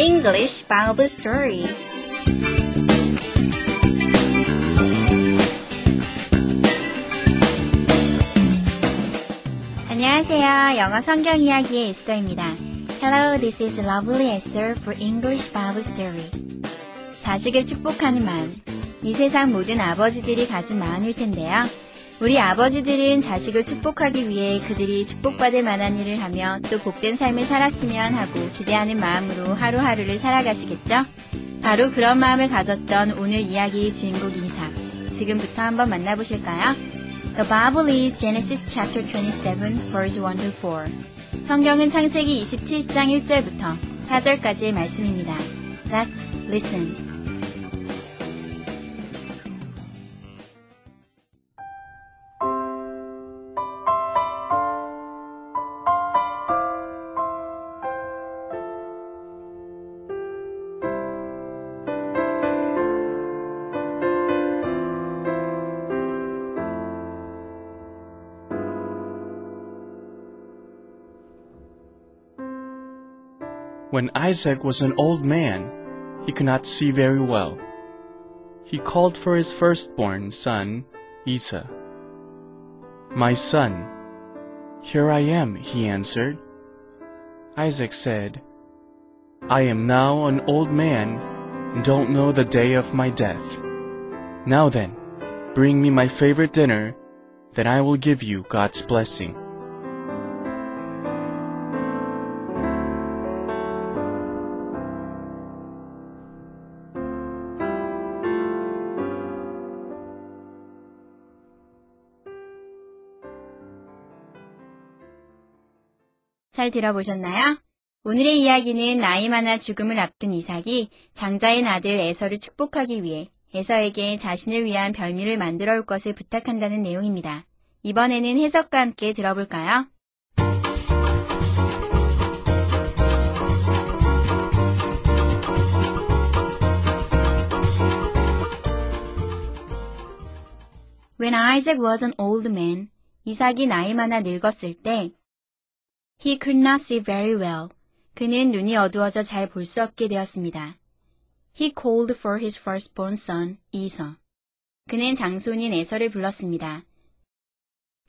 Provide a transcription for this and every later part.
English Bible Story 안녕하세요. 영어 성경 이야기의 에스더입니다. Hello, this is Lovely Esther for English Bible Story. 자식을 축복하는 마음. 이 세상 모든 아버지들이 가진 마음일 텐데요. 우리 아버지들은 자식을 축복하기 위해 그들이 축복받을 만한 일을 하며 또 복된 삶을 살았으면 하고 기대하는 마음으로 하루하루를 살아가시겠죠? 바로 그런 마음을 가졌던 오늘 이야기의 주인공 이삭. 지금부터 한번 만나보실까요? The Bible is Genesis chapter 27, verse 1 to 4. 성경은 창세기 27장 1절부터 4절까지의 말씀입니다. Let's listen. When Isaac was an old man, he could not see very well. He called for his firstborn son, Esau. My son, here I am, he answered. Isaac said, I am now an old man and don't know the day of my death. Now then, bring me my favorite dinner, then I will give you God's blessing. 잘 들어보셨나요? 오늘의 이야기는 나이 많아 죽음을 앞둔 이삭이 장자인 아들 에서를 축복하기 위해 에서에게 자신을 위한 별미를 만들어 올 것을 부탁한다는 내용입니다. 이번에는 해석과 함께 들어볼까요? When Isaac was an old man, 이삭이 나이 많아 늙었을 때 He could not see very well. 그는 눈이 어두워져 잘 볼 수 없게 되었습니다. He called for his firstborn son, Esau. 그는 장손인 에서를 불렀습니다.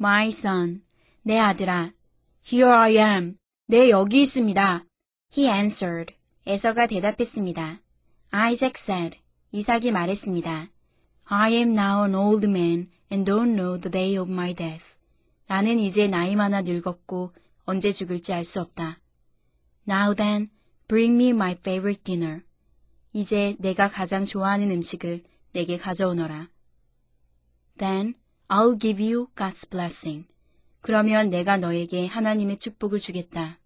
My son, 내 아들아. Here I am. 내 여기 있습니다. He answered. 에서가 대답했습니다. Isaac said. 이삭이 말했습니다. I am now an old man and don't know the day of my death. 나는 이제 나이 많아 늙었고 언제 죽을지 알 수 없다. Now then, bring me my favorite dinner. 이제 내가 가장 좋아하는 음식을 내게 가져오너라. Then, I'll give you God's blessing. 그러면 내가 너에게 하나님의 축복을 주겠다.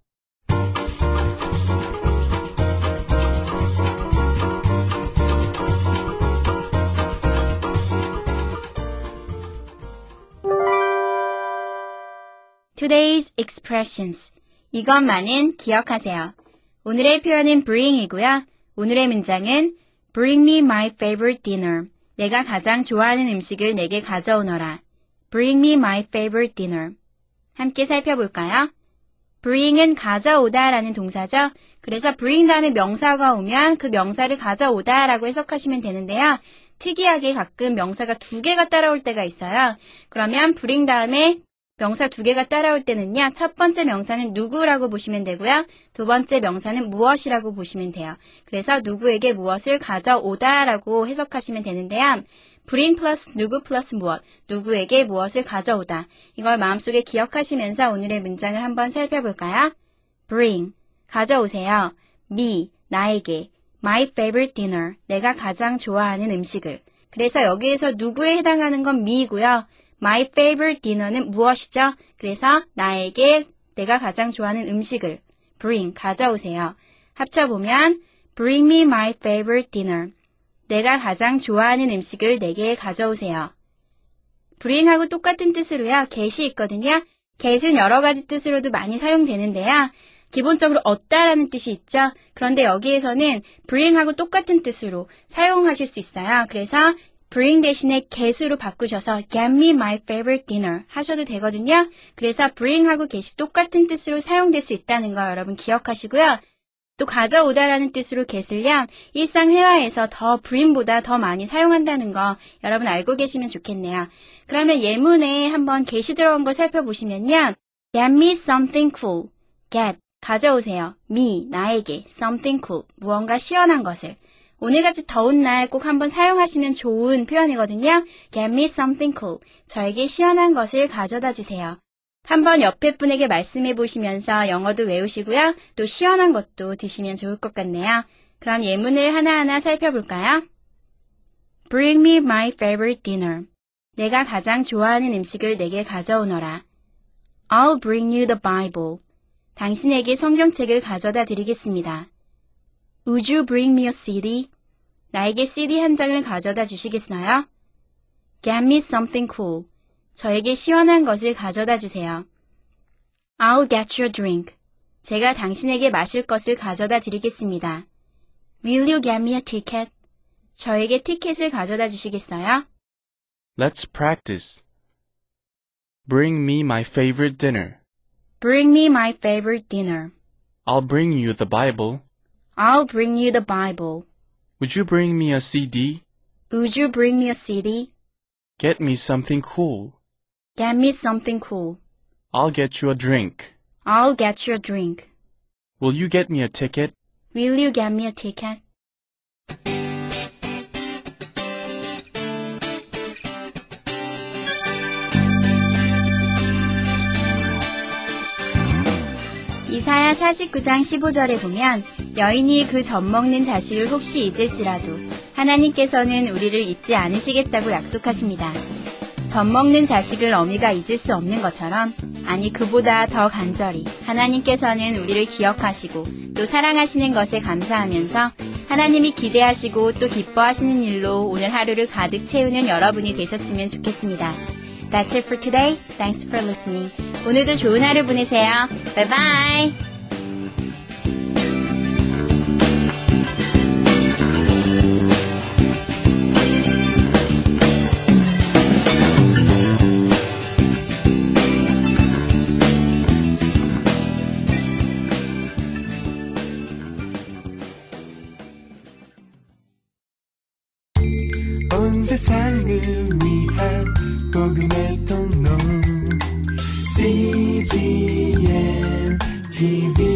Today's expressions. 이것만은 기억하세요. 오늘의 표현은 bring이고요. 오늘의 문장은 Bring me my favorite dinner. 내가 가장 좋아하는 음식을 내게 가져오너라. Bring me my favorite dinner. 함께 살펴볼까요? bring은 가져오다 라는 동사죠. 그래서 bring 다음에 명사가 오면 그 명사를 가져오다 라고 해석하시면 되는데요. 특이하게 가끔 명사가 두 개가 따라올 때가 있어요. 그러면 bring 다음에 명사 두 개가 따라올 때는요. 첫 번째 명사는 누구라고 보시면 되고요. 두 번째 명사는 무엇이라고 보시면 돼요. 그래서 누구에게 무엇을 가져오다라고 해석하시면 되는데요. bring 플러스 누구 플러스 무엇, 누구에게 무엇을 가져오다. 이걸 마음속에 기억하시면서 오늘의 문장을 한번 살펴볼까요? bring, 가져오세요. me, 나에게. my favorite dinner, 내가 가장 좋아하는 음식을. 그래서 여기에서 누구에 해당하는 건 me이고요. My favorite dinner는 무엇이죠? 그래서 나에게 내가 가장 좋아하는 음식을 bring 가져오세요. 합쳐보면 bring me my favorite dinner. 내가 가장 좋아하는 음식을 내게 가져오세요. bring하고 똑같은 뜻으로요. get이 있거든요. get은 여러 가지 뜻으로도 많이 사용되는데요. 기본적으로 얻다라는 뜻이 있죠. 그런데 여기에서는 bring하고 똑같은 뜻으로 사용하실 수 있어요. 그래서 bring 대신에 get으로 바꾸셔서 get me my favorite dinner 하셔도 되거든요. 그래서 bring하고 get이 똑같은 뜻으로 사용될 수 있다는 거 여러분 기억하시고요. 또 가져오다라는 뜻으로 get을요. 일상 회화에서 더 bring보다 더 많이 사용한다는 거 여러분 알고 계시면 좋겠네요. 그러면 예문에 한번 get이 들어간 걸 살펴보시면요. get me something cool. get 가져오세요. me 나에게 something cool 무언가 시원한 것을 오늘같이 더운 날 꼭 한번 사용하시면 좋은 표현이거든요. Get me something cool. 저에게 시원한 것을 가져다 주세요. 한번 옆에 분에게 말씀해 보시면서 영어도 외우시고요. 또 시원한 것도 드시면 좋을 것 같네요. 그럼 예문을 하나하나 살펴볼까요? Bring me my favorite dinner. 내가 가장 좋아하는 음식을 내게 가져오너라. I'll bring you the Bible. 당신에게 성경책을 가져다 드리겠습니다. Would you bring me a CD? 나에게 CD 한 장을 가져다 주시겠어요? Get me something cool. 저에게 시원한 것을 가져다 주세요. I'll get you a drink. 제가 당신에게 마실 것을 가져다 드리겠습니다. Will you get me a ticket? 저에게 티켓을 가져다 주시겠어요? Let's practice. Bring me my favorite dinner. Bring me my favorite dinner. I'll bring you the Bible. I'll bring you the Bible. Would you bring me a CD? Would you bring me a CD? Get me something cool. Get me something cool. I'll get you a drink. I'll get you a drink. Will you get me a ticket? Will you get me a ticket? 이사야 49장 15절에 보면 여인이 그 젖 먹는 자식을 혹시 잊을지라도 하나님께서는 우리를 잊지 않으시겠다고 약속하십니다. 젖 먹는 자식을 어미가 잊을 수 없는 것처럼 아니 그보다 더 간절히 하나님께서는 우리를 기억하시고 또 사랑하시는 것에 감사하면서 하나님이 기대하시고 또 기뻐하시는 일로 오늘 하루를 가득 채우는 여러분이 되셨으면 좋겠습니다. That's it for today. Thanks for listening. 오늘도 좋은 하루 보내세요. Bye bye. 온 세상을 궁금했던 너. CGM TV